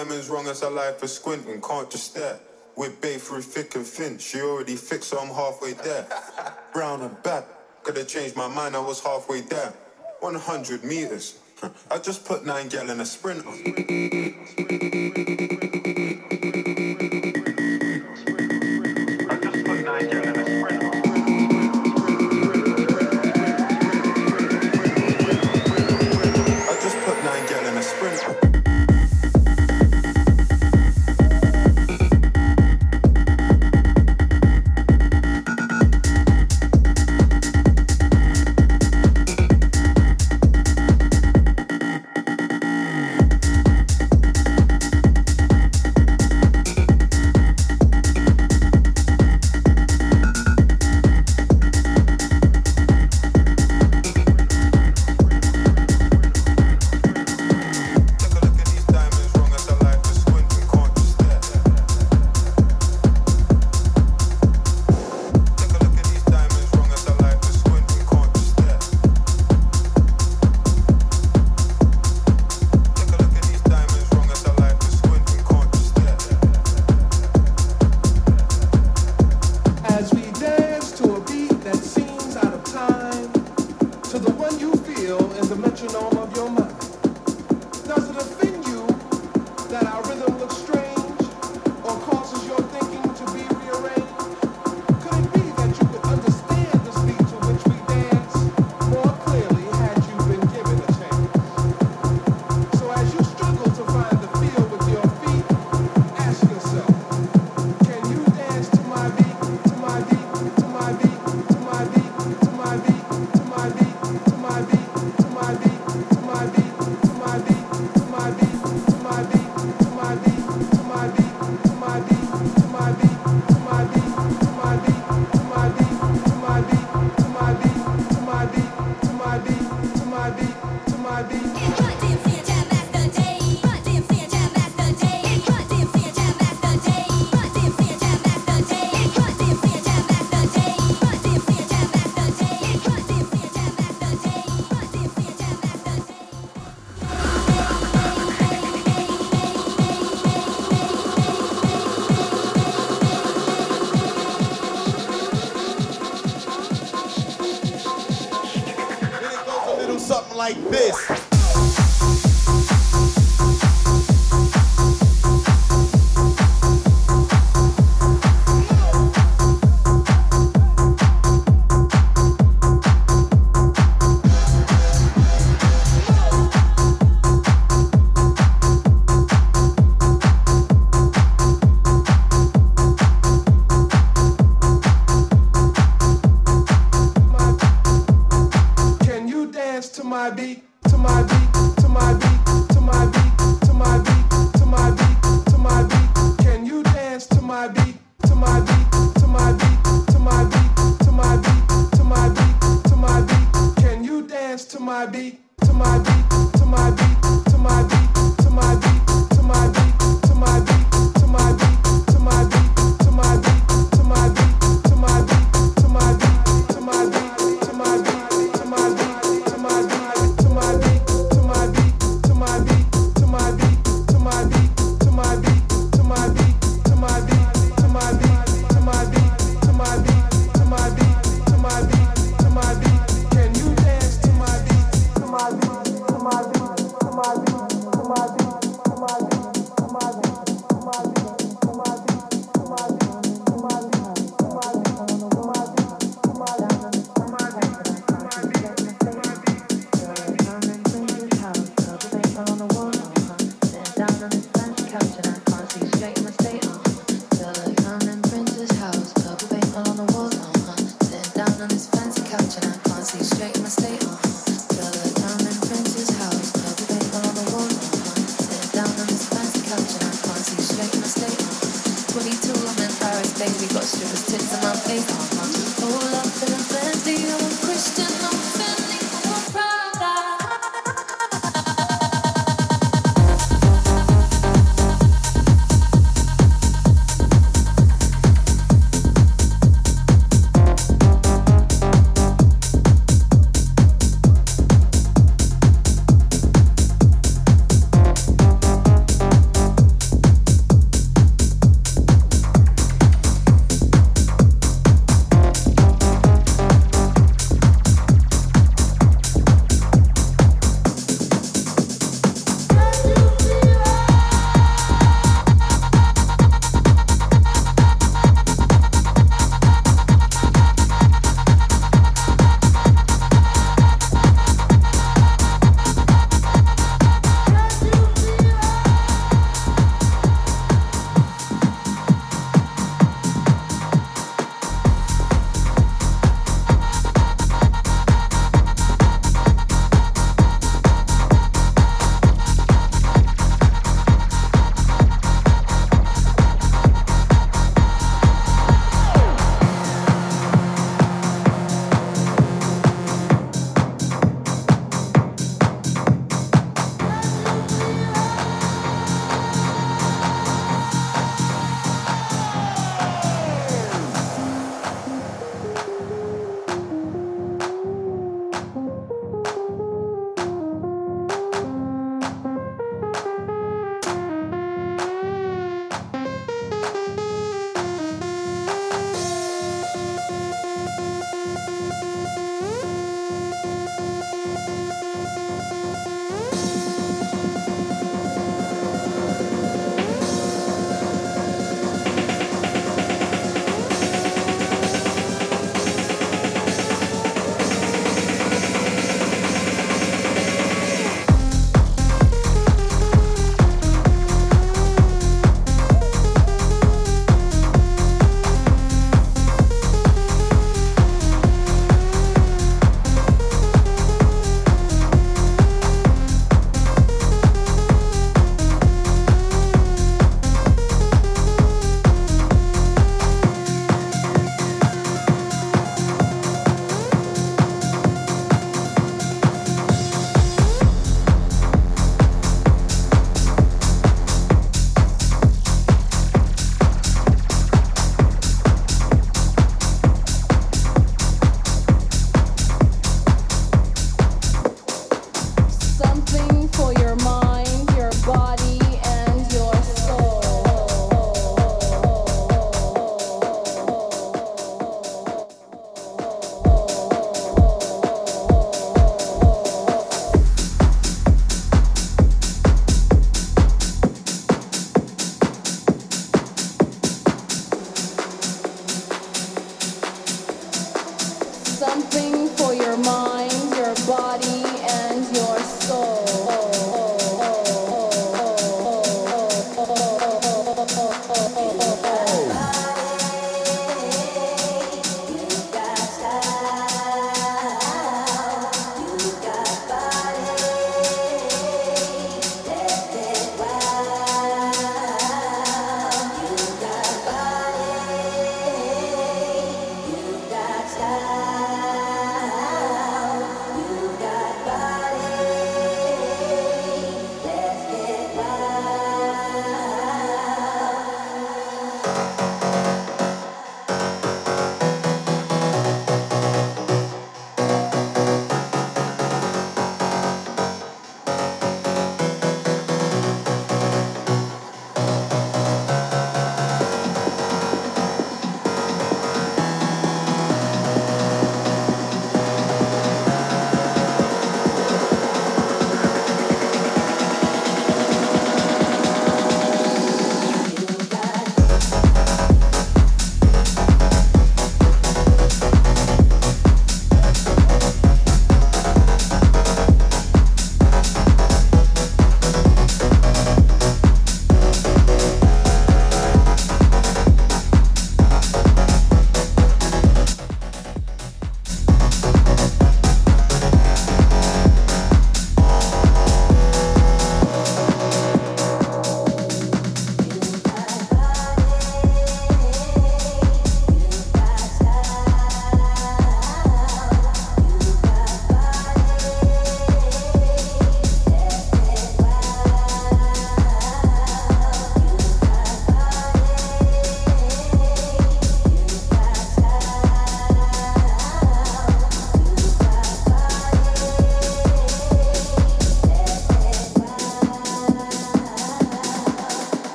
timing's wrong as her life is squinting, can't just stare. We're bathed through thick and thin, she already fixed, so I'm halfway there. Brown and bad, could've changed my mind, I was halfway there. 100 meters, I just put nine gal in a sprint.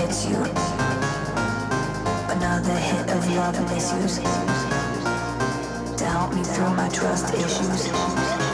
it's you. Another hit of love and misuse to help me through my trust issues.